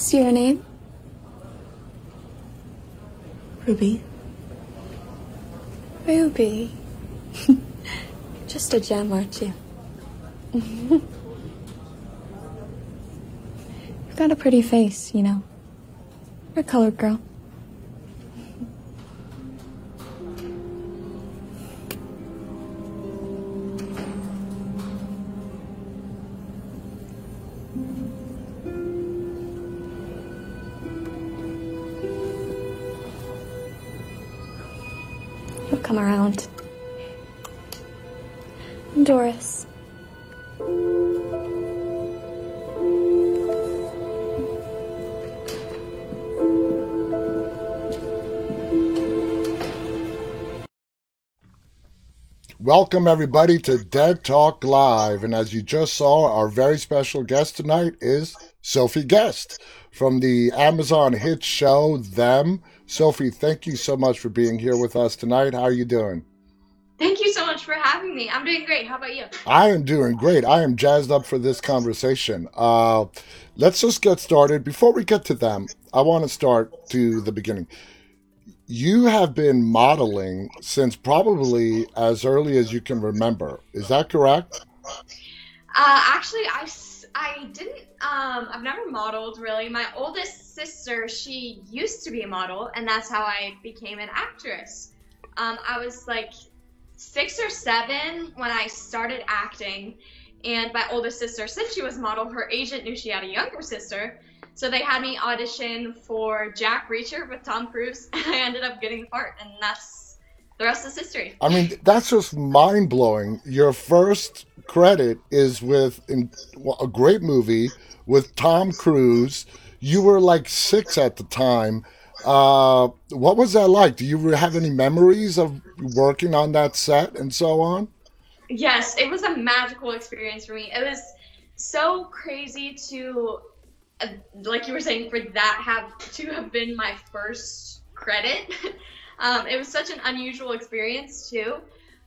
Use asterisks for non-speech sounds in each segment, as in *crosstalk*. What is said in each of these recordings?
What's your name? Ruby. Ruby. *laughs* Just a gem, aren't you? *laughs* You've got a pretty face, you know. You're a colored girl. Welcome, everybody, to Dead Talk Live. And as you just saw, our very special guest tonight is Sophie Guest from the Amazon hit show Them. Sophie, thank you so much for being here with us tonight. How are you doing? Thank you so much for having me. I'm doing great. How about you? I am doing great. I am jazzed up for this conversation. Uh, let's just get started. Before we get to them, I want to start to the beginning. You have been modeling since probably as early as you can remember. Is that correct? Uh, actually, I didn't, um, I've never modeled really. My oldest sister, she used to be a model, and that's how I became an actress. Um, I was like six or seven when I started acting, and my oldest sister, since she was a model, her agent knew she had a younger sister. So they had me audition for Jack Reacher with Tom Cruise, *laughs* and I ended up getting the part, and that's the rest is history. I mean, that's just mind blowing. Your first credit is with a great movie with Tom Cruise. You were like six at the time. Uh, what was that like? Do you have any memories of working on that set and so on? Yes, it was a magical experience for me. It was so crazy to, like you were saying, for that have to have been my first credit. *laughs* um, it was such an unusual experience too.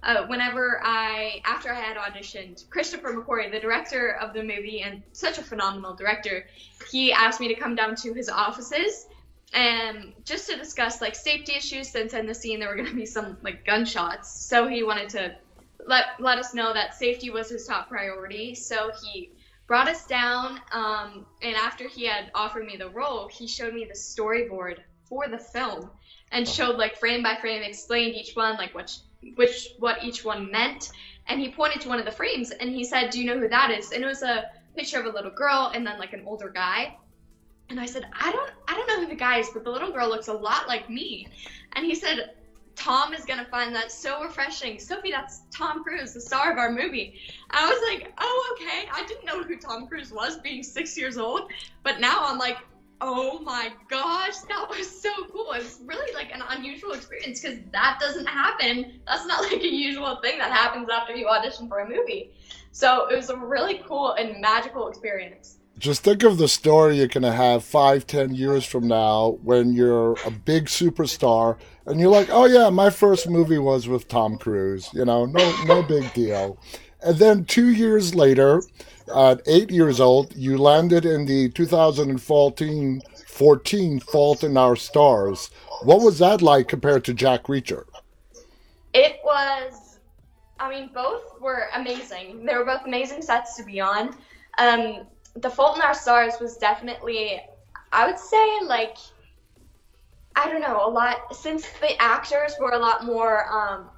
Uh, whenever I, after I had auditioned, Christopher McQuarrie, the director of the movie and such a phenomenal director, he asked me to come down to his offices and just to discuss like safety issues since in the scene there were going to be some like gunshots. So he wanted to let let us know that safety was his top priority. So he brought us down, um, and after he had offered me the role, he showed me the storyboard for the film and showed like frame by frame, explained each one, like which which what each one meant. And he pointed to one of the frames and he said, "Do you know who that is?" And it was a picture of a little girl and then like an older guy. And I said, "I don't I don't know who the guy is, but the little girl looks a lot like me." And he said, Tom is gonna find that so refreshing. Sophie, that's Tom Cruise, the star of our movie. I was like, oh, okay. I didn't know who Tom Cruise was being six years old, but now I'm like, oh my gosh, that was so cool. It's really like an unusual experience because that doesn't happen. That's not *laughs* like a usual thing that happens after you audition for a movie. So it was a really cool and magical experience. Just think of the story you're going to have five, ten years from now when you're a big superstar and you're like, oh yeah, my first movie was with Tom Cruise. You know, no, no big deal. And then two years later, at eight years old, you landed in the 2014 14 Fault in Our Stars. What was that like compared to Jack Reacher? It was, I mean, both were amazing. They were both amazing sets to be on. Um, the Fault in Our Stars was definitely, I would say, like, I don't know, a lot, since the actors were a lot more, um,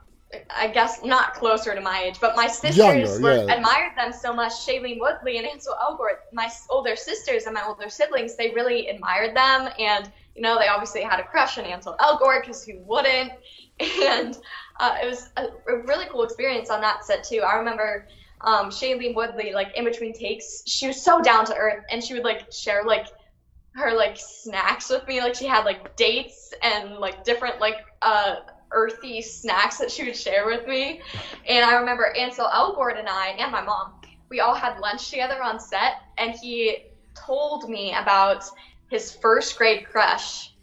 I guess not closer to my age, but my sisters Younger, were, yeah. admired them so much. Shailene Woodley and Ansel Elgort, my older sisters and my older siblings, they really admired them. And, you know, they obviously had a crush on Ansel Elgort because who wouldn't? *laughs* And uh, it was a, a really cool experience on that set, too. I remember um, Shailene Woodley, like in between takes, she was so down to earth and she would like share like her like snacks with me. Like she had like dates and like different like uh earthy snacks that she would share with me. And I remember Ansel Elgort and I and my mom, we all had lunch together on set and he told me about his first grade crush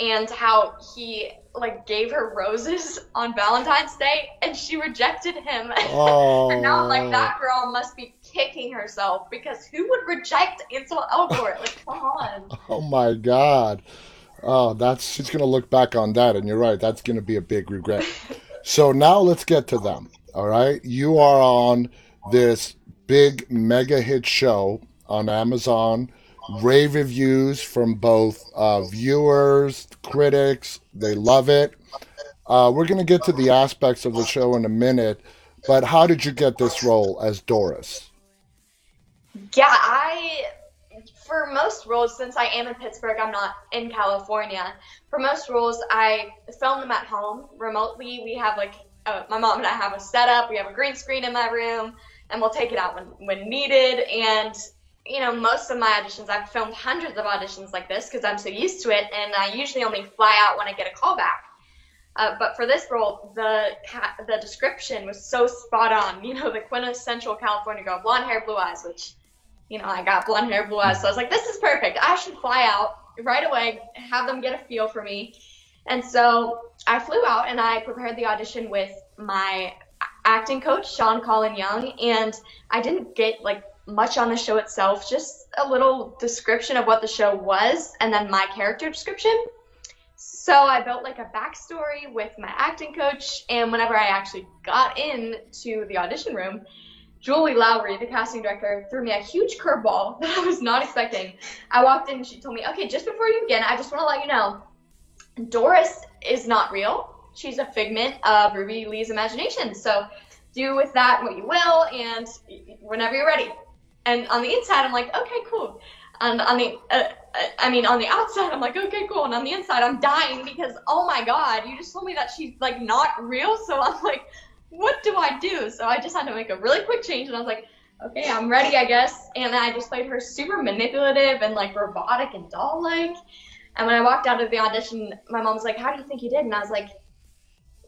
and how he like gave her roses on Valentine's Day and she rejected him. Oh, *laughs* and now oh. like that girl must be kicking herself because who would reject Ansel Elgort? Like, come on. *laughs* Oh my God. Oh, that's she's gonna look back on that, and you're right. That's gonna be a big regret. *laughs* So now let's get to them. All right, you are on this big mega hit show on Amazon. Rave reviews from both uh, viewers, critics. They love it. Uh, we're gonna get to the aspects of the show in a minute, but how did you get this role as Doris? Yeah, I for most roles, since I am in Pittsburgh, I'm not in California. For most roles, I film them at home remotely. We have like uh, my mom and I have a setup. We have a green screen in my room, and we'll take it out when when needed. And you know, most of my auditions, I've filmed hundreds of auditions like this because I'm so used to it, and I usually only fly out when I get a call back. Uh, but for this role, the the description was so spot on. You know, the quintessential California girl, blonde hair, blue eyes, which you know, I got blonde hair, blue eyes. So I was like, this is perfect. I should fly out right away, have them get a feel for me. And so I flew out and I prepared the audition with my acting coach, Sean Colin Young. And I didn't get like much on the show itself, just a little description of what the show was and then my character description. So I built like a backstory with my acting coach. And whenever I actually got in to the audition room, Julie Lowry, the casting director, threw me a huge curveball *laughs* that I was not expecting. I walked in and she told me, okay, just before you begin, I just want to let you know Doris is not real. She's a figment of Ruby Lee's imagination. So do with that what you will and whenever you're ready. And on the inside, I'm like, okay, cool. And on the, uh, uh I mean, on the outside, I'm like, okay, cool. And on the inside, I'm dying because, oh my God, you just told me that she's like not real. So I'm like, what do I do? So I just had to make a really quick change, and I was like, okay, I'm ready, I guess. And then I just played her super manipulative and like robotic and doll like. And when I walked out of the audition, my mom was like, how do you think you did? And I was like,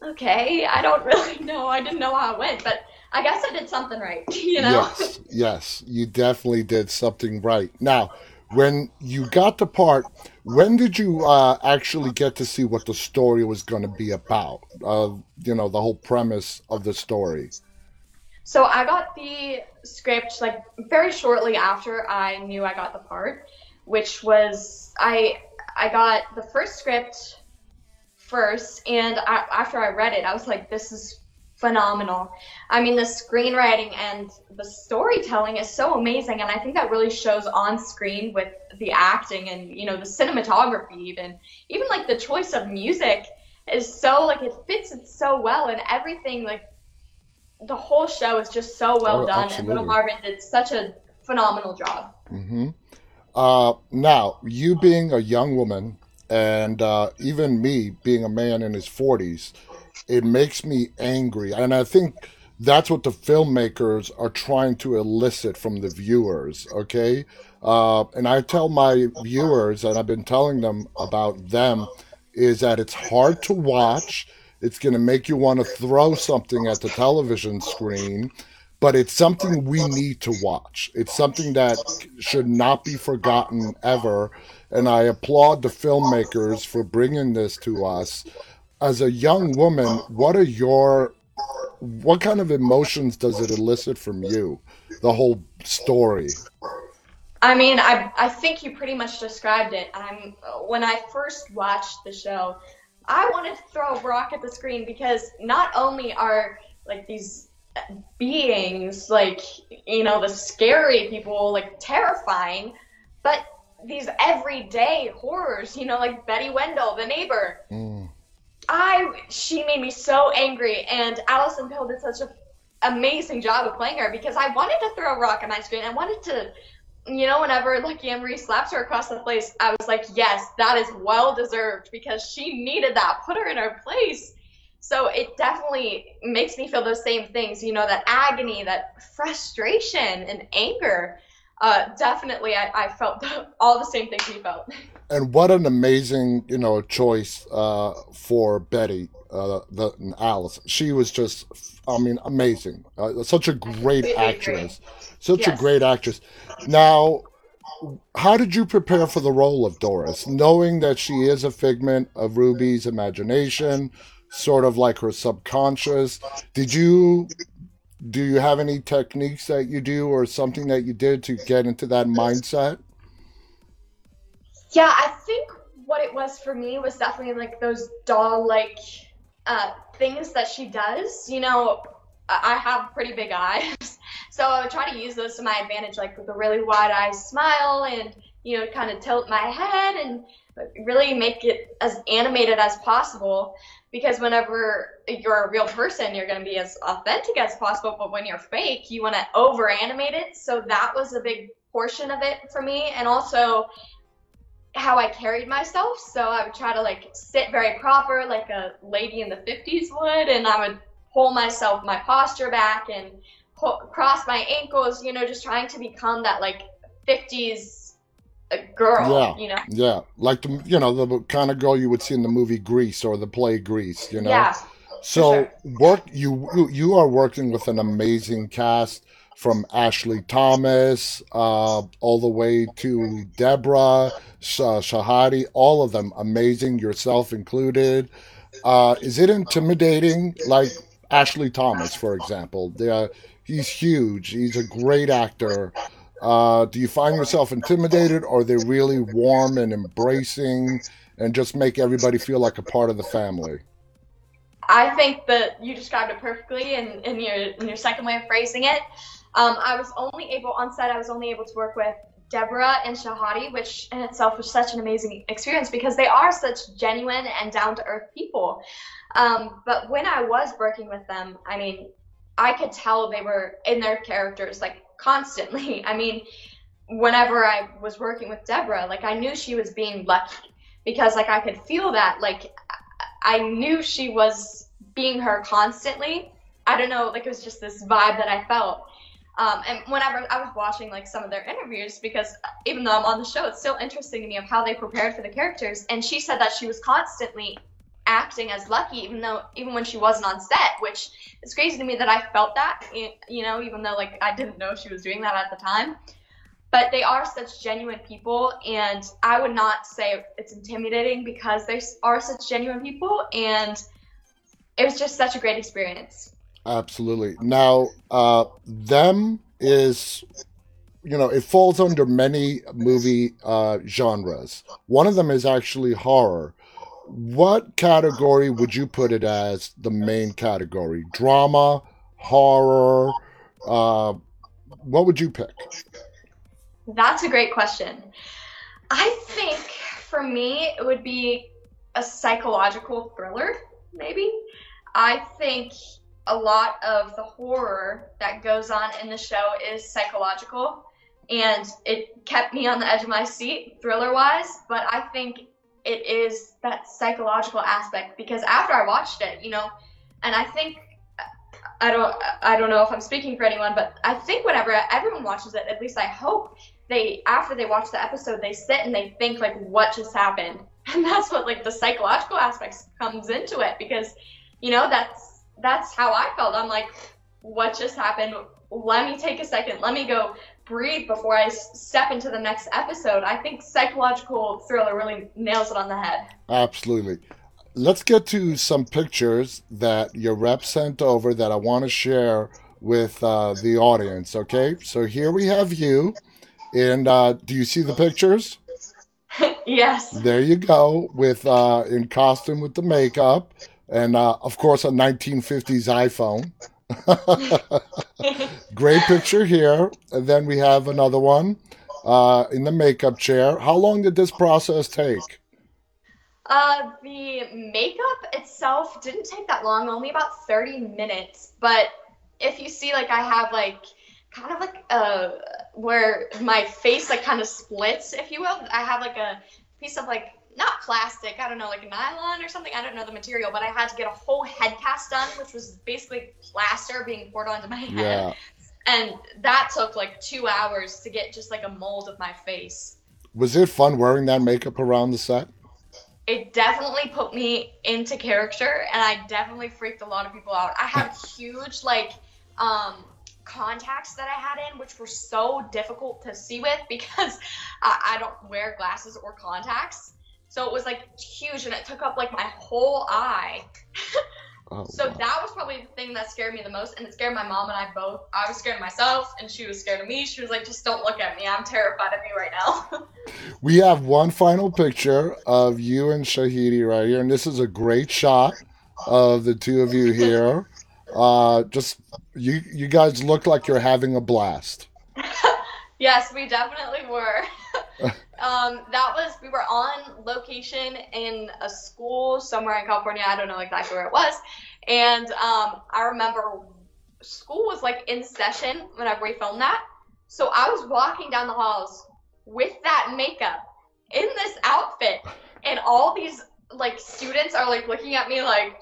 okay, I don't *laughs* really know. I didn't know how it went, but I guess I did something right, *laughs* you know? Yes, yes, you definitely did something right. Now, when you got the part, when did you uh, actually get to see what the story was going to be about? Uh, you know, the whole premise of the story. So I got the script like very shortly after I knew I got the part, which was I I got the first script first, and I, after I read it, I was like, this is phenomenal. I mean, the screenwriting and the storytelling is so amazing, and I think that really shows on screen with the acting and you know the cinematography, even even like the choice of music is so like it fits it so well, and everything like the whole show is just so well Oh, done, and Little absolutely. Marvin did such a phenomenal job. Mm-hmm. Uh, now, you being a young woman, and uh, even me being a man in his 40s, it makes me angry. And I think that's what the filmmakers are trying to elicit from the viewers, okay? Uh, and I tell my viewers, and I've been telling them about them, is that it's hard to watch. It's going to make you want to throw something at the television screen but it's something we need to watch. It's something that should not be forgotten ever. And I applaud the filmmakers for bringing this to us. As a young woman, what are your, what kind of emotions does it elicit from you? The whole story. I mean, I I think you pretty much described it. I'm when I first watched the show, I wanted to throw a rock at the screen because not only are like these beings like you know the scary people like terrifying, but these everyday horrors, you know, like Betty Wendell, the neighbor. Mm. I she made me so angry, and Alison Pill did such an amazing job of playing her because I wanted to throw a rock at my screen. I wanted to, you know, whenever Lucky Emory slaps her across the face, I was like, yes, that is well deserved because she needed that. Put her in her place. So it definitely makes me feel those same things, you know, that agony, that frustration and anger. Uh, definitely, I, I felt all the same things you felt. And what an amazing, you know, choice uh, for Betty, uh, the and Alice. She was just, I mean, amazing. Uh, such a great Completely agree. actress. Such a great actress. Now, how did you prepare for the role of Doris, knowing that she is a figment of Ruby's imagination, sort of like her subconscious? Did you do you have any techniques that you do or something that you did to get into that mindset? Yeah, I think what it was for me was definitely like those doll like uh, things that she does. You know, I have pretty big eyes, *laughs* so I would try to use those to my advantage, like with a really wide eye smile and you know, kind of tilt my head and really make it as animated as possible. Because whenever you're a real person, you're going to be as authentic as possible. But when you're fake, you want to over animate it. So that was a big portion of it for me. And also, how I carried myself. So I would try to like sit very proper, like a lady in the 50s would, and I would pull myself, my posture back, and pull, cross my ankles. You know, just trying to become that like 50s girl. Yeah, you know. yeah, like the you know the kind of girl you would see in the movie Grease or the play Grease. You know. Yeah. So sure. work you you- you are working with an amazing cast from Ashley Thomas uh, all the way to Deborah Sh- Shahadi, all of them amazing, yourself included. Uh, is it intimidating, like Ashley Thomas, for example? They are, he's huge. He's a great actor. Uh, do you find yourself intimidated, or are they really warm and embracing, and just make everybody feel like a part of the family? I think that you described it perfectly in, in your in your second way of phrasing it. Um, I was only able on set. I was only able to work with Deborah and Shahadi, which in itself was such an amazing experience because they are such genuine and down to earth people. Um, but when I was working with them, I mean, I could tell they were in their characters like constantly. *laughs* I mean, whenever I was working with Deborah, like I knew she was being lucky because like I could feel that like I knew she was being her constantly. I don't know, like it was just this vibe that I felt. Um, and whenever I was watching like some of their interviews, because even though I'm on the show, it's still interesting to me of how they prepared for the characters. And she said that she was constantly acting as Lucky, even though even when she wasn't on set, which is crazy to me that I felt that, you know, even though like I didn't know she was doing that at the time. But they are such genuine people, and I would not say it's intimidating because they are such genuine people, and it was just such a great experience. Absolutely. Now, uh, them is, you know, it falls under many movie uh, genres. One of them is actually horror. What category would you put it as the main category? Drama, horror? Uh, what would you pick? That's a great question. I think for me, it would be a psychological thriller, maybe. I think a lot of the horror that goes on in the show is psychological, and it kept me on the edge of my seat, thriller wise, but I think it is that psychological aspect because after I watched it, you know, and I think I don't I don't know if I'm speaking for anyone, but I think whenever everyone watches it, at least I hope they after they watch the episode, they sit and they think like what just happened, *laughs* and that's what like the psychological aspects comes into it because you know that's that's how I felt. I'm like, what just happened? Let me take a second. Let me go breathe before I step into the next episode. I think psychological thriller really nails it on the head. Absolutely. Let's get to some pictures that your rep sent over that I want to share with uh, the audience. Okay, so here we have you, and uh, do you see the pictures? *laughs* yes. There you go, with uh, in costume with the makeup, and uh, of course a 1950s iPhone. *laughs* Great picture here, and then we have another one uh, in the makeup chair. How long did this process take? Uh, the makeup itself didn't take that long, only about 30 minutes. But if you see, like, I have, like, kind of like, uh, where my face, like, kind of splits, if you will. I have, like, a piece of, like, not plastic, I don't know, like nylon or something. I don't know the material, but I had to get a whole head cast done, which was basically plaster being poured onto my head. Yeah. And that took, like, two hours to get just, like, a mold of my face. Was it fun wearing that makeup around the set? it definitely put me into character and I definitely freaked a lot of people out. I had *laughs* huge like um contacts that I had in which were so difficult to see with because I, I don't wear glasses or contacts. So it was like huge and it took up like my whole eye. Oh, *laughs* So wow. that was probably the thing that scared me the most, and it scared my mom and I both. I was scared of myself, and she was scared of me. She was like, "Just don't look at me. I'm terrified of you right now." *laughs* We have one final picture of you and Shahadi right here, and this is a great shot of the two of you here. Uh, just you, you guys look like you're having a blast. *laughs* yes, we definitely were. Um, that was we were on location in a school somewhere in California. I don't know exactly where it was, and um, I remember school was like in session whenever we filmed that. So I was walking down the halls with that makeup in this outfit, and all these like students are like looking at me like,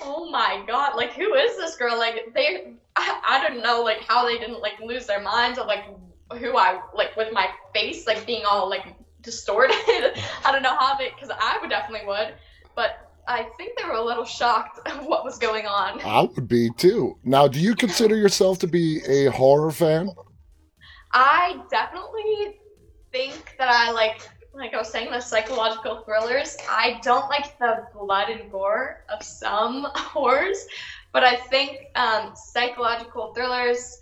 oh my god, like who is this girl? Like they, I, I don't know like how they didn't like lose their minds of like who I like with my face like being all like distorted. *laughs* I don't know how they, because I would definitely would, but I think they were a little shocked of what was going on. I would be too. Now, do you consider yourself to be a horror fan? I definitely think that I like, like I was saying, the psychological thrillers. I don't like the blood and gore of some *laughs* horrors, but I think um, psychological thrillers.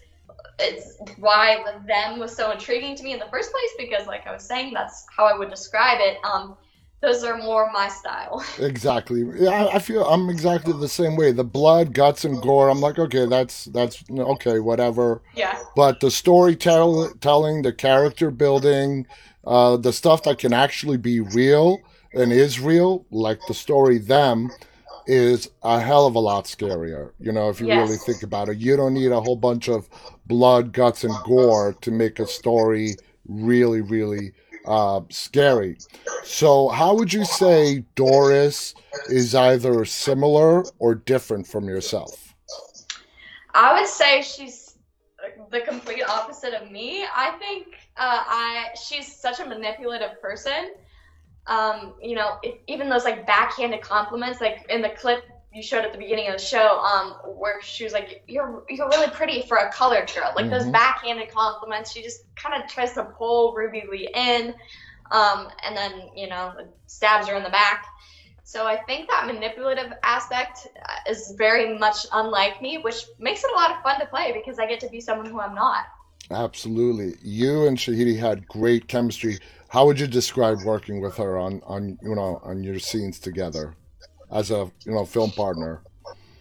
It's why them was so intriguing to me in the first place because, like I was saying, that's how I would describe it. Um, those are more my style. *laughs* Exactly. Yeah, I, feel I'm exactly the same way. The blood, guts, and gore. I'm like, okay, that's that's okay, whatever. yeah. But the storytelling, the character building, uh, the stuff that can actually be real and is real, like the story them, is a hell of a lot scarier. You know, if you really think about it, you don't need a whole bunch of blood, guts, and gore to make a story really, really uh, scary. So, how would you say Doris is either similar or different from yourself? I would say she's the complete opposite of me. I think uh, I she's such a manipulative person. Um, you know, it, even those like backhanded compliments, like in the clip you showed at the beginning of the show, um, where she was like, "You're you're really pretty for a colored girl." Like those Mhm. backhanded compliments, she just kind of tries to pull Ruby Lee in, um, and then you know stabs her in the back. So I think that manipulative aspect uh, is very much unlike me, which makes it a lot of fun to play because I get to be someone who I'm not. Absolutely. You and Shahadi had great chemistry. How would you describe working with her on, on you know on your scenes together as a you know film partner?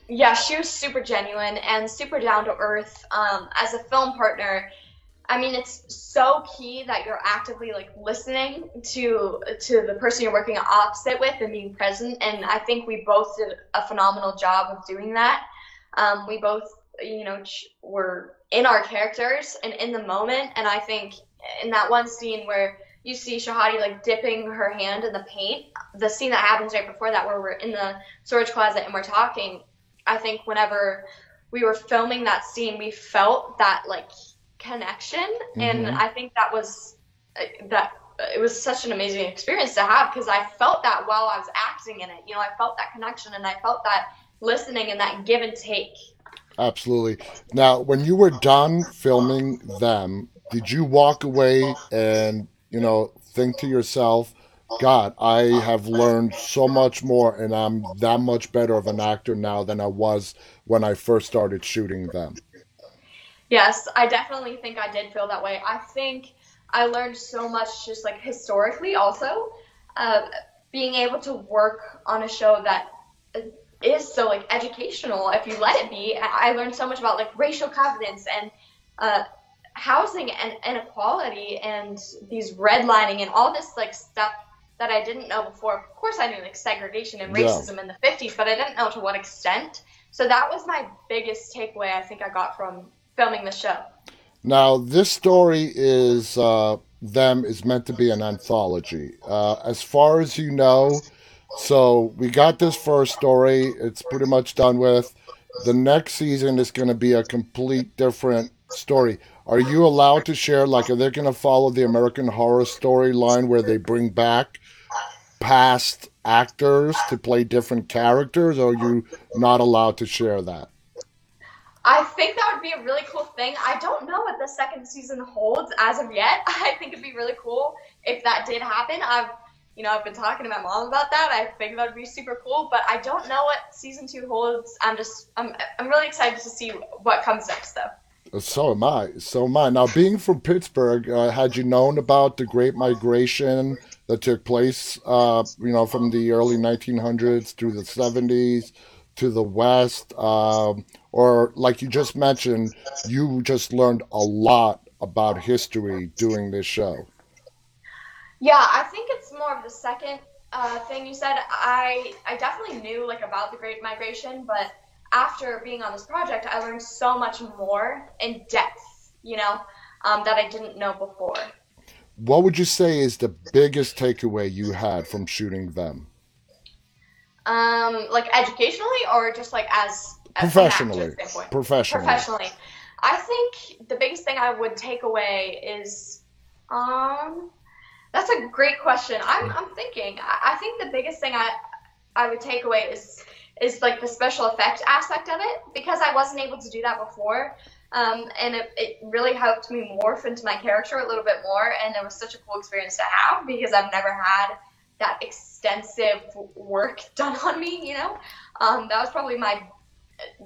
Yeah, she was super genuine and super down to earth. Um, as a film partner, I mean, it's so key that you're actively like listening to to the person you're working opposite with and being present. And I think we both did a phenomenal job of doing that. Um, we both, you know, ch- were in our characters and in the moment. And I think in that one scene where you see Shahadi like dipping her hand in the paint, the scene that happens right before that, where we're in the storage closet and we're talking, I think whenever we were filming that scene, we felt that like connection, and Mhm. I think that was uh, that it was such an amazing experience to have because I felt that while I was acting in it. You know, I felt that connection and I felt that listening and that give and take. Absolutely. Now, when you were done filming them, did you walk away and you know think to yourself, God, I have learned so much more, and I'm that much better of an actor now than I was when I first started shooting them. Yes, I definitely think I did feel that way. I think I learned so much just like historically also. Uh, being able to work on a show that is so like educational if you let it be. I I learned so much about like racial covenants and uh, housing and inequality and these redlining and all this like stuff that I didn't know before. Of course, I knew like segregation and Yeah. racism in the 50s, but I didn't know to what extent. So that was my biggest takeaway I think I got from filming the show. Now, this story is uh, them is meant to be an anthology. Uh, as far as you know, so we got this first story. It's pretty much done with. The next season is going to be a complete different story. Are you allowed to share? Like, are they going to follow the American Horror storyline where they bring back past actors to play different characters? Or are you not allowed to share that? I think that would be a really cool thing. I don't know what the second season holds as of yet. *laughs* I think it'd be really cool if that did happen. I've, you know, I've been talking to my mom about that. I think that would be super cool, but I don't know what season two holds. I'm just, I'm, I'm really excited to see what comes next, though. So am I. So am I. Now, being from Pittsburgh, uh, had you known about the Great Migration that took place, uh, you know, from the early 1900s through the 70s to the West? Um, or, like you just mentioned, you just learned a lot about history doing this show. Yeah, I think it's more of the second uh, thing you said. I I definitely knew like about the Great Migration, but after being on this project, I learned so much more in depth, you know, um, that I didn't know before. What would you say is the biggest takeaway you had from shooting them? Um, like educationally, or just like as, as professionally? Professionally. Professionally. I think the biggest thing I would take away is, um, that's a great question. I'm, I'm thinking. I, I think the biggest thing I, I would take away is, is like the special effect aspect of it because I wasn't able to do that before. Um, and it, it really helped me morph into my character a little bit more. And it was such a cool experience to have because I've never had that extensive work *laughs* done on me, you know? Um, that was probably my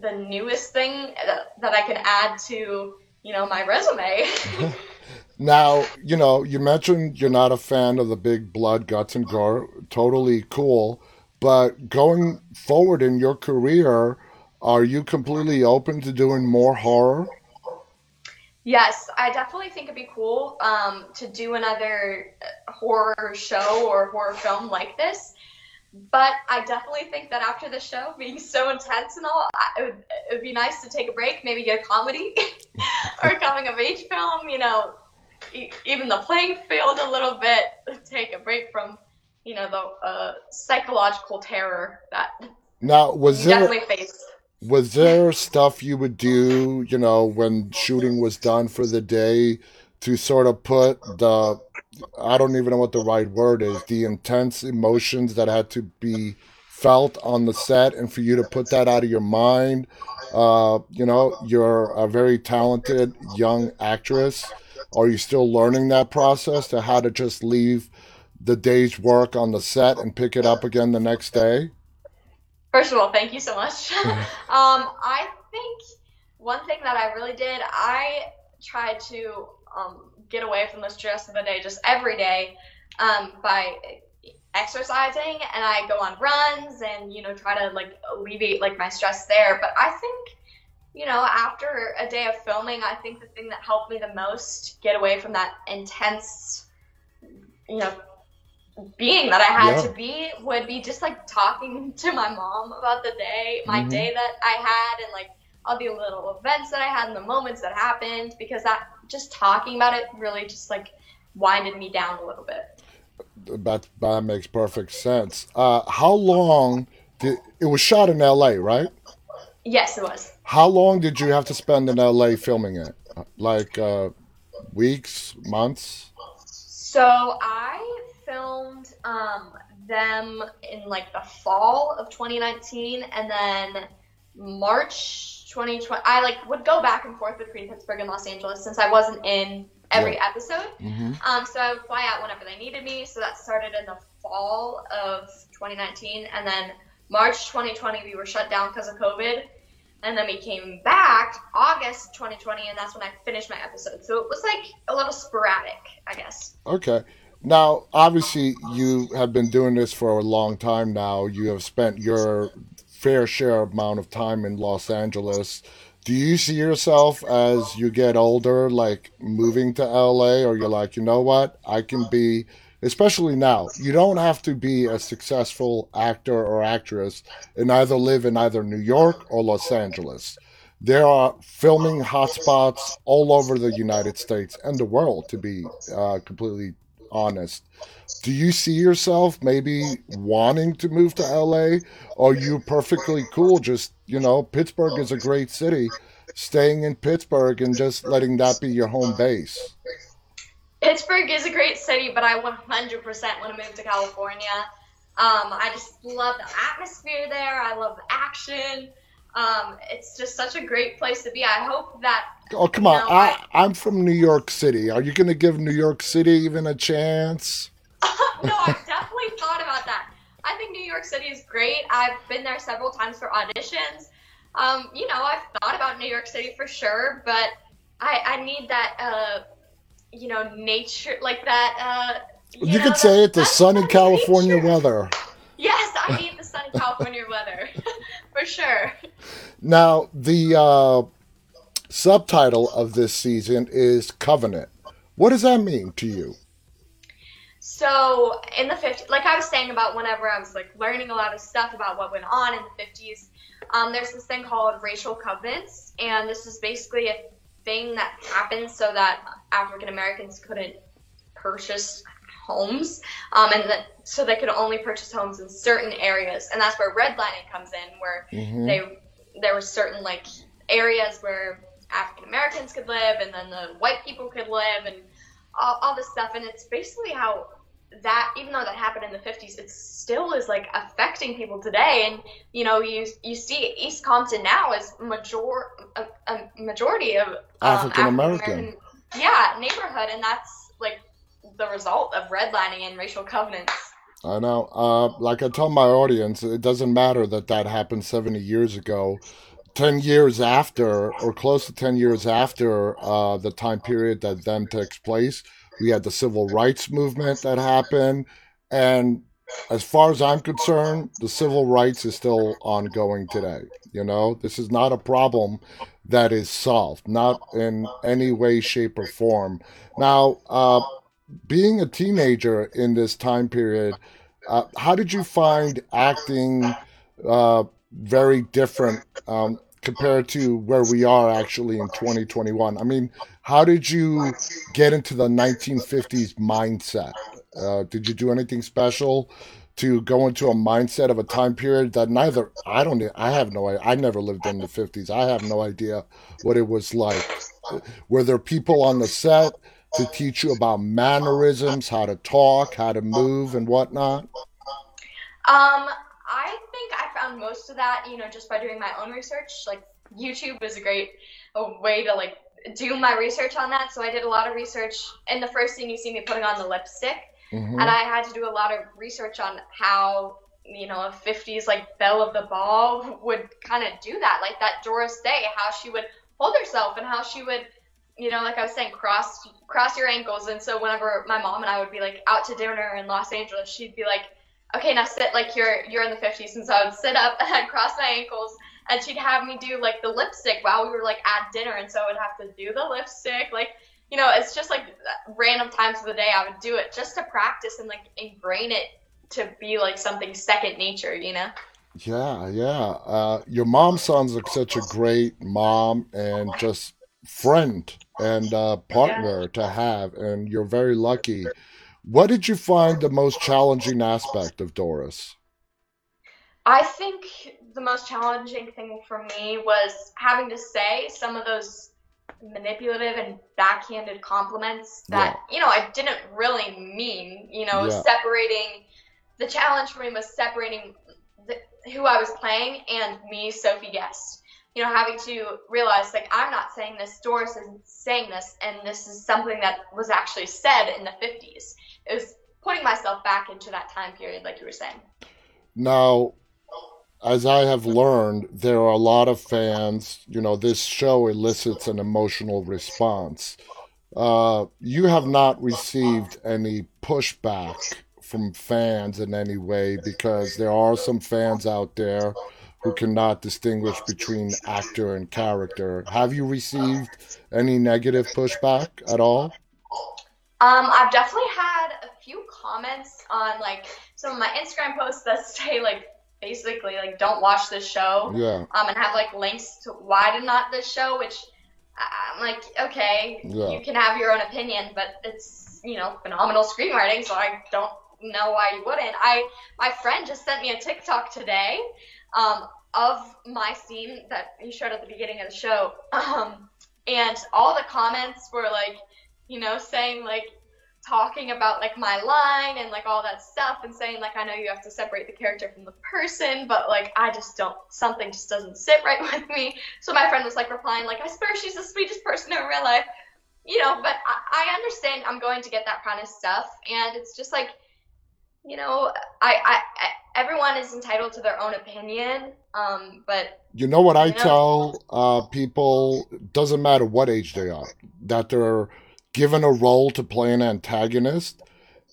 the newest thing that, that I can add to, you know, my resume. *laughs* *laughs* now, you know, you mentioned you're not a fan of the big blood, guts, and gore. Totally cool. But going forward in your career, are you completely open to doing more horror? Yes, I definitely think it'd be cool um, to do another horror show or horror film like this. But I definitely think that after the show *laughs* being so intense and all, it would, it would be nice to take a break, maybe get a comedy *laughs* or a coming of age film, you know, even the playing field a little bit, take a break from, you know, the uh, psychological terror that now was there was there stuff you would do, you know, when shooting was done for the day to sort of put the I don't even know what the right word is, the intense emotions that had to be felt on the set and for you to put that out of your mind. Uh, you know, you're a very talented young actress. Are you still learning that process to how to just leave the day's work on the set and pick it up again the next day? First of all, thank you so much. *laughs* um, I think one thing that I really did, I tried to um, get away from the stress of the day just every day um, by exercising and I go on runs and you know try to like alleviate like my stress there. But I think you know after a day of filming, I think the thing that helped me the most get away from that intense you know being that I had Yeah. to be would be just like talking *laughs* to my mom about the day, my Mhm. day that I had, and like all the little events that I had and the moments that happened, because that just talking about it really just like winded me down a little bit. That that makes perfect sense. Uh, how long did it was shot in L.A. right? Yes, it was. How long did you have to spend in L.A. filming it? Like uh, weeks, months? So I filmed um, them in like the fall of 2019, and then March 2020. I like would go back and forth between Pittsburgh and Los Angeles since I wasn't in every episode. hmm Um, so I would fly out whenever they needed me. So that started in the fall of 2019, and then March 2020 we were shut down because of COVID, and then we came back August 2020, and that's when I finished my episode. So it was like a little sporadic, I guess. Okay. Now, obviously, you have been doing this for a long time now. You have spent your fair share amount of time in Los Angeles. Do you see yourself as you get older, like moving to LA, or you're like, you know what, I can be, especially now, you don't have to be a successful actor or actress and either live in either New York or Los Angeles. There are filming hotspots all over the United States and the world, to be uh, completely honest. Do you see yourself maybe wanting to move to LA? Or are you perfectly cool just, you know, Pittsburgh is a great city, staying in Pittsburgh and just letting that be your home base? Pittsburgh is a great city, but I 100% want to move to California. Um, I just love the atmosphere there. I love the action. Um, it's just such a great place to be. I hope that Oh, come on. I, I- I'm from New York City. Are you going to give New York City even a chance? *laughs* no, I've definitely thought about that. I think New York City is great. I've been there several times for auditions. Um, you know, I've thought about New York City for sure, but I, I need that, uh, you know, nature, like that. Uh, you, you know, could say it the sunny California nature. weather. *laughs* Yes, I need the sunny California weather *laughs* for sure. Now, the uh, subtitle of this season is Covenant. What does that mean to you? So in the 50s, like I was saying about whenever I was like learning a lot of stuff about what went on in the 50s, um, there's this thing called racial covenants, and this is basically a thing that happened so that African Americans couldn't purchase homes, um, and that so they could only purchase homes in certain areas, and that's where redlining comes in, where mm-hmm. they there were certain like areas where African Americans could live, and then the white people could live, and all, all this stuff, and it's basically how that even though that happened in the 50s it still is like affecting people today. And you know you you see east compton now is major a, a majority of um, african american yeah neighborhood. And that's like the result of redlining and racial covenants I know. Uh, like I tell my audience, it doesn't matter that that happened 70 years ago. 10 years after, or close to 10 years after uh, the time period that then takes place, we had the civil rights movement that happened. And as far as I'm concerned, the civil rights is still ongoing today. You know, this is not a problem that is solved, not in any way, shape, or form. Now, uh, being a teenager in this time period, uh, how did you find acting uh, very different um, compared to where we are actually in 2021? I mean, how did you get into the 1950s mindset? Uh, did you do anything special to go into a mindset of a time period that neither I don't I have no idea. I never lived in the 50s. I have no idea what it was like. Were there people on the set to teach you about mannerisms, how to talk, how to move, and whatnot? Um, I think I found most of that, you know, just by doing my own research. Like YouTube is a great a way to like do my research on that. So I did a lot of research, and the first thing you see me putting on the lipstick, mm-hmm. and I had to do a lot of research on how you know a 50s like belle of the ball would kind of do that, like that Doris Day, how she would hold herself and how she would you know, like I was saying, cross cross your ankles. And so whenever my mom and I would be like out to dinner in Los Angeles, she'd be like, "Okay, now sit like you're you're in the 50s." And so I would sit up *laughs* and cross my ankles, and she'd have me do like the lipstick while we were like at dinner. And so I would have to do the lipstick, like you know, it's just like random times of the day I would do it just to practice and like ingrain it to be like something second nature, you know. Yeah, yeah. Uh, your mom sounds like such a great mom and just friend and uh, partner to have, and you're very lucky. What did you find the most challenging aspect of Doris? I think the most challenging thing for me was having to say some of those manipulative and backhanded compliments that yeah. you know I didn't really mean. You know, yeah. separating the challenge for me was separating the, who I was playing and me, Sophie Guest you know, having to realize like I'm not saying this, Doris isn't saying this, and this is something that was actually said in the 50s. It was putting myself back into that time period, like you were saying. Now, as I have learned, there are a lot of fans. You know, this show elicits an emotional response. Uh, you have not received any pushback from fans in any way because there are some fans out there who cannot distinguish between actor and character. Have you received any negative pushback at all? Um, I've definitely had a few comments on like some of my Instagram posts that *laughs* say like basically like don't watch this show. Yeah. Um, and have like links to why did not this show, which I'm like, okay, yeah. you can have your own opinion, but it's you know phenomenal screenwriting, so I don't know why you wouldn't. I my friend just sent me a TikTok today um, of my scene that he showed at the beginning of the show. Um, and all the comments were like, you know, saying like, talking about like my line and like all that stuff and saying like I know you have to separate the character from the person but like I just don't something just doesn't sit right *laughs* with me so my friend was like replying like I swear she's the sweetest person in real life you know but I, I understand I'm going to get that kind of stuff and it's just like you know I, I everyone is entitled to their own opinion. Um, but You know what I Yeah. tell uh, people? Doesn't matter what age they are, that they're given a role to play an antagonist.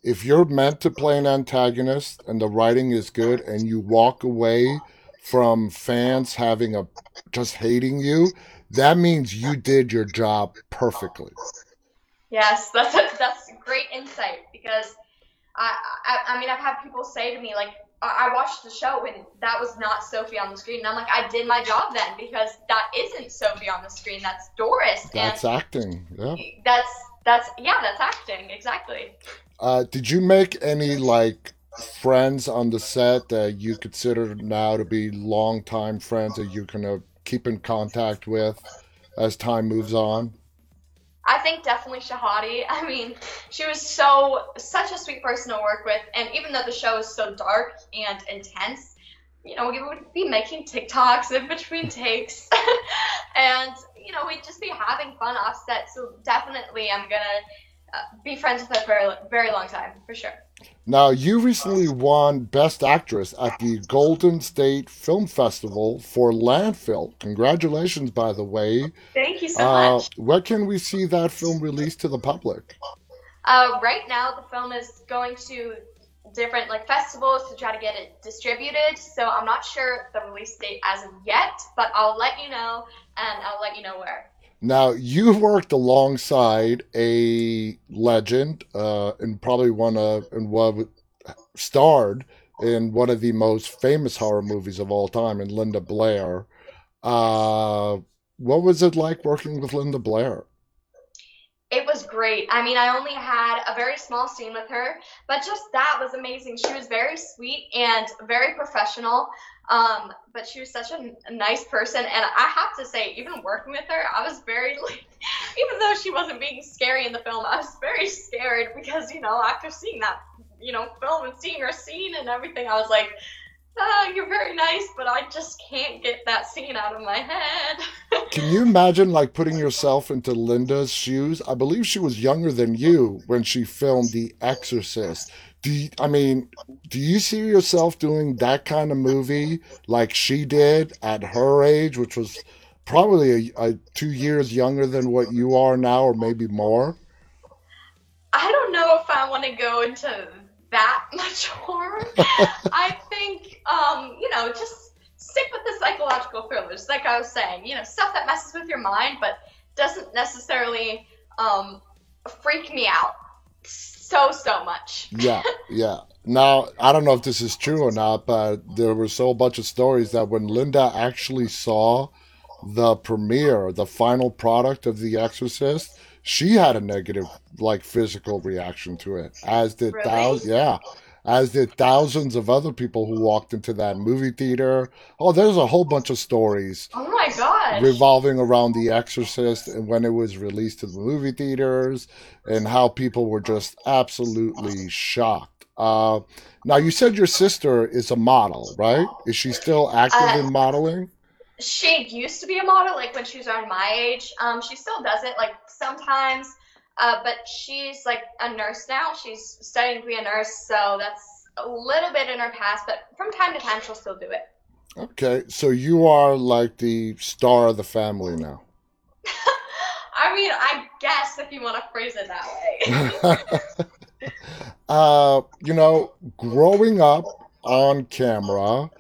If you're meant to play an antagonist and the writing is good, and you walk away from fans having a just hating you, that means you did your job perfectly. Yes, that's a, that's great insight because I, I I mean I've had people say to me like I I watched the show and that was not Sophie on the screen and I'm like I did my job then because that isn't Sophie on the screen that's Doris That's acting. Yeah. that's that's yeah that's acting exactly. Uh, did you make any like friends on the set that you consider now to be longtime friends that you're gonna keep in contact with as time moves on? I think definitely Shahadi. *laughs* I mean, she was so such a sweet person to work with, and even though the show is so dark and intense, you know, we would be making TikToks in between takes, *laughs* and you know, we'd just be having fun off set. So definitely, I'm gonna uh, be friends with her for a very long time for sure. Now, you recently won Best Actress at the Golden State Film Festival for Landfill. Congratulations, by the way. Thank you so Uh, much. where can we see that film released to the public? Uh, right now, the film is going to different like festivals to try to get it distributed. So I'm not sure the release date as of yet, but I'll let you know, and I'll let you know where. Now, you've worked alongside a legend, uh, and probably one of, and what starred in one of the most famous horror movies of all time, in Linda Blair. Uh, what was it like working with Linda Blair? It was great. I mean, I only had a very small scene with her, but just that was amazing. She was very sweet and very professional. Um, but she was such a, nice person, and I have to say, even working with her, I was very *laughs* like, even though she wasn't being scary in the film, I was very scared because you know after seeing that you know film and seeing her scene and everything, I was like, oh, you're very nice, but I just can't get that scene out of my head. *laughs* Can you imagine like putting yourself into Linda's shoes? I believe she was younger than you when she filmed The Exorcist. Do you, I mean, do you see yourself doing that kind of movie like she did at her age, which was probably a, a two years younger than what you are now, or maybe more? I don't know if I want to go into that *laughs* much horror. *laughs* I think, um, you know, just stick with the psychological thrillers, like I was saying. You know, stuff that messes with your mind, but doesn't necessarily um, freak me out so so much. *laughs* Yeah, yeah. Now, I don't know if this is true or not, but there were so bunch of stories that when Linda actually saw the premiere, the final product of The Exorcist, she had a negative, like, physical reaction to it, as did Really? thousands, yeah, as did thousands of other people who walked into that movie theater. Oh, there's a whole bunch of stories Oh my gosh. revolving around The Exorcist and when it was released to the movie theaters and how people were just absolutely shocked. Uh, now, you said your sister is a model, right? Is she still active Uh, in modeling? she used to be a model, like when she was around my age. Um, she still does it, like sometimes. Uh, but she's like a nurse now. She's studying to be a nurse, so that's a little bit in her past. But from time to time, she'll still do it. Okay, so you are like the star of the family now. *laughs* I mean, I guess if you want to phrase it that way. *laughs* uh, you know, growing up on camera,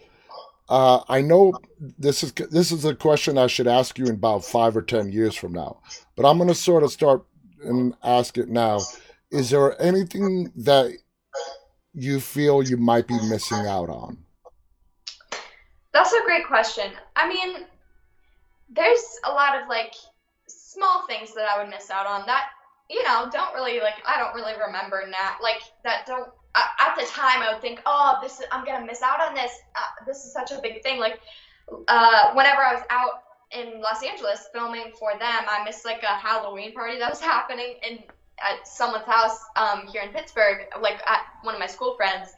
uh, I know this is this is a question I should ask you in about five or ten years from now, but I'm going to sort of start and ask it now. Is there anything that you feel you might be missing out on? That's a great question. I mean, there's a lot of like small things that I would miss out on that you know don't really like I don't really remember now like that don't uh, at the time I would think oh this is, I'm gonna miss out on this uh, this is such a big thing like uh, whenever I was out in Los Angeles filming for them I missed like a Halloween party that was *laughs* happening in at someone's house um, here in Pittsburgh like at one of my school friends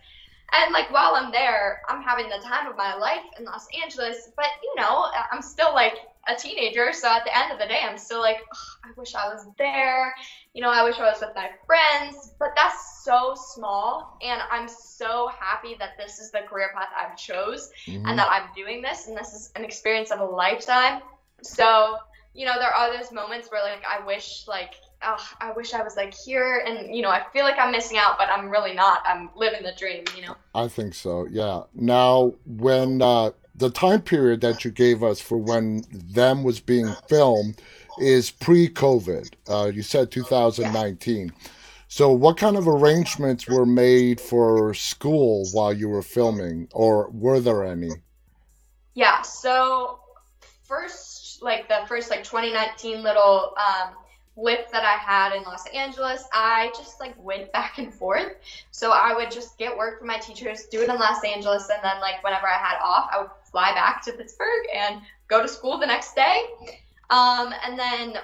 and like while I'm there, I'm having the time of my life in Los Angeles. But you know, I'm still like a teenager, so at the end of the day, I'm still like, I wish I was there. You know, I wish I was with my friends. But that's so small, and I'm so happy that this is the career path I've chose, mm-hmm. and that I'm doing this, and this is an experience of a lifetime. So, you know, there are those moments where like I wish like oh, I wish I was like here, and you know, I feel like I'm missing out, but I'm really not. I'm living the dream, you know. I think so. Yeah. Now, when uh, the time period that you gave us for when them was being filmed is pre-COVID. Uh, you said 2019. So, what kind of arrangements were made for school while you were filming, or were there any? Yeah. So, first, like the first like 2019 little um, with that I had in Los Angeles, I just like went back and forth. So I would just get work from my teachers, do it in Los Angeles, and then like whenever I had off, I would fly back to Pittsburgh and go to school the next day. Um, and then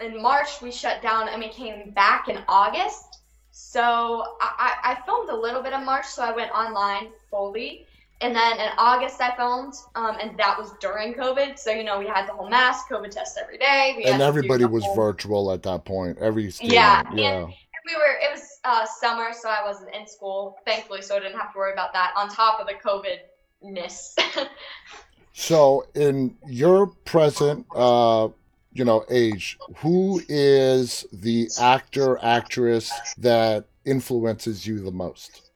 in March we shut down and we came back in August. So I, I filmed a little bit of March, so I went online fully. And then in August, I filmed, um, and that was during COVID. So you know, we had the whole mask, COVID test every day. We and everybody was whole... virtual at that point. Every student, yeah, yeah. And, we were. It was uh, summer, so I wasn't in school, thankfully, so I didn't have to worry about that. On top of the COVID ness. *laughs* so, in your present, uh, you know, age, who is the actor actress that influences you the most?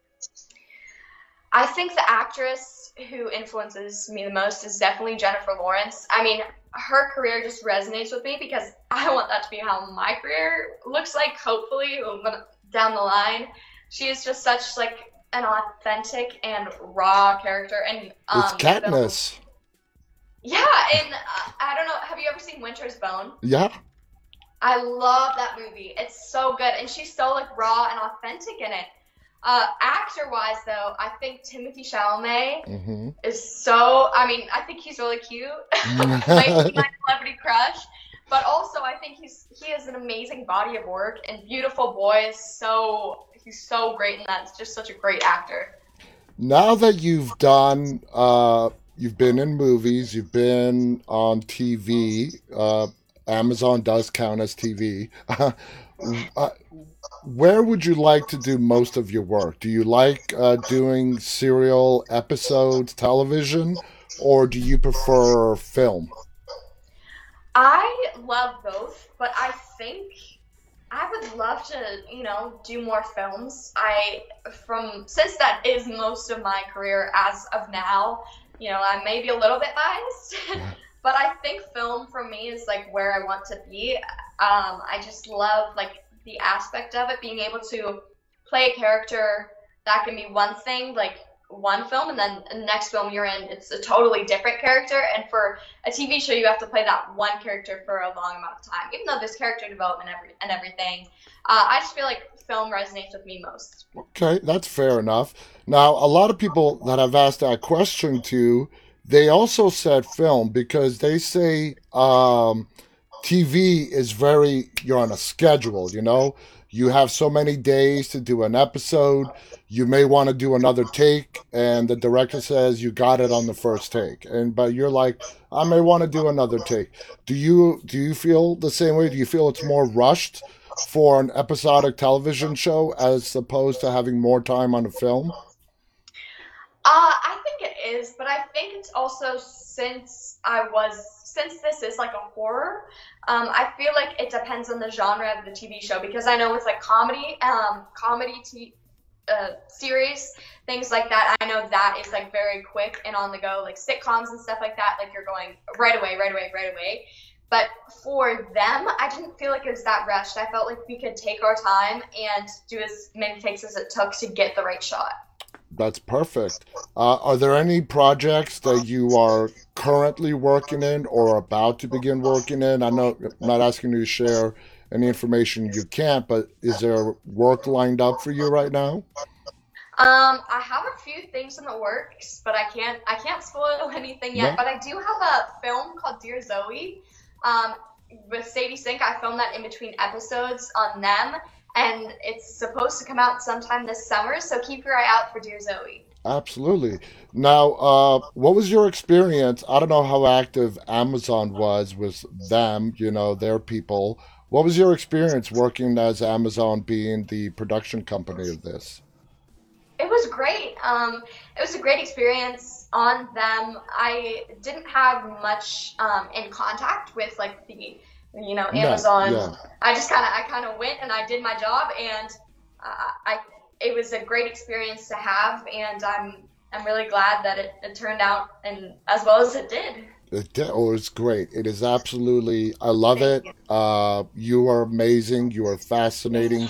I think the actress who influences me the most is definitely Jennifer Lawrence. I mean, her career just resonates with me because *laughs* I want that to be how my career looks like, hopefully, down the line. She is just such like an authentic and raw character and um, it's Katniss. yeah, and uh, I don't know. Have you ever seen Winter's Bone? Yeah. I love that movie. It's so good, and she's so like raw and authentic in it. Uh, actor wise, though, I think Timothée Chalamet mm-hmm. is so. I mean, I think he's really cute. *laughs* like my celebrity crush, but also I think he's he has an amazing body of work and beautiful voice. So he's so great in that. It's just such a great actor. Now that you've done, uh, you've been in movies, you've been on TV. Uh, Amazon does count as TV. *laughs* uh, where would you like to do most of your work? Do you like uh, doing serial episodes, television, or do you prefer film? I love both, but I think I would love to, you know, do more films. I from since that is most of my career as of now, you know, I may be a little bit biased, *laughs* but I think film for me is like where I want to be. Um, I just love like the aspect of it, being able to play a character that can be one thing, like one film, and then the next film you're in, it's a totally different character. And for a TV show, you have to play that one character for a long amount of time, even though there's character development every, and everything. Uh, I just feel like film resonates with me most. Okay, that's fair enough. Now, a lot of people that I've asked that question to, they also said film because they say um, TV is very, you're on a schedule, you know? You have so many days to do an episode. You may want to do another take, and the director says you got it on the first take. And but you're like, I may want to do another take. Do you do you feel the same way? Do you feel it's more rushed for an episodic television show as opposed to having more time on a film? Uh, I think it is, but I think it's also since I was since this is like a horror, um, I feel like it depends on the genre of the TV show because I know it's like comedy, um, comedy t- uh, series, things like that. I know that is like very quick and on the go, like sitcoms and stuff like that. Like you're going right away, right away, right away. But for them, I didn't feel like it was that rushed. I felt like we could take our time and do as many takes as it took to get the right shot. That's perfect. Uh, are there any projects that you are currently working in or about to begin working in? I know I'm not asking you to share any information you can't, but is there work lined up for you right now? Um, I have a few things in the works, but I can't I can't spoil *laughs* anything yet. But I do have a film called Dear Zoe. Um, with Sadie Sink, I filmed that in between episodes on them, and it's supposed to come out sometime this summer. So keep your eye out for Dear Zoe. Absolutely. Now, uh, what was your experience? I don't know how active Amazon was with them, you know, their people. What was your experience working as Amazon being the production company of this? It was great. Um, it was a great experience on them. I didn't have much um, in contact with like the, you know, No, Amazon. yeah. I just kind of, I kind of went and I did my job, and uh, I, it was a great experience to have, and I'm, I'm really glad that it, it turned out and as well as it did. It, oh, it's great. It is absolutely, I love it. Uh, you are amazing. You are fascinating.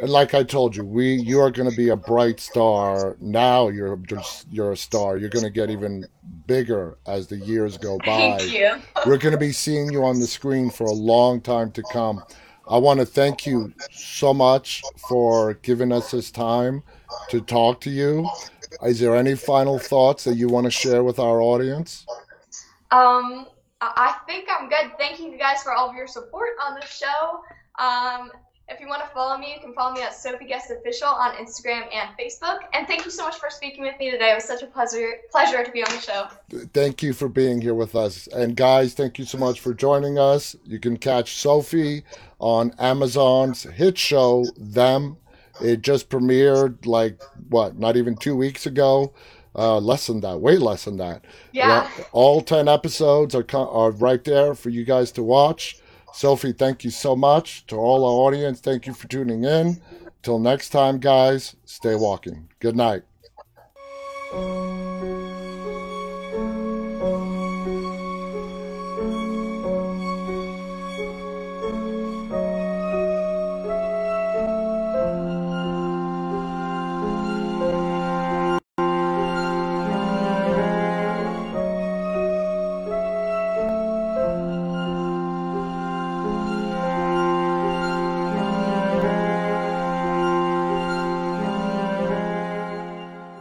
And like I told you, we you are going to be a bright star. Now you're just you're a star. You're going to get even bigger as the years go by. Thank you. We're going to be seeing you on the screen for a long time to come. I want to thank you so much for giving us this time to talk to you. Is there any final thoughts that you want to share with our audience? Um, I think I'm good. Thank you guys for all of your support on the show. Um, if you want to follow me, you can follow me at Sophie Guest Official on Instagram and Facebook. And thank you so much for speaking with me today. It was such a pleasure pleasure to be on the show. Thank you for being here with us. And guys, thank you so much for joining us. You can catch Sophie on Amazon's hit show, Them. It just premiered like, what, not even two weeks ago? Uh, less than that, way less than that. Yeah. all 10 episodes are, are right there for you guys to watch. Sophie, thank you so much. To all our audience, thank you for tuning in. Till next time, guys, stay walking. Good night.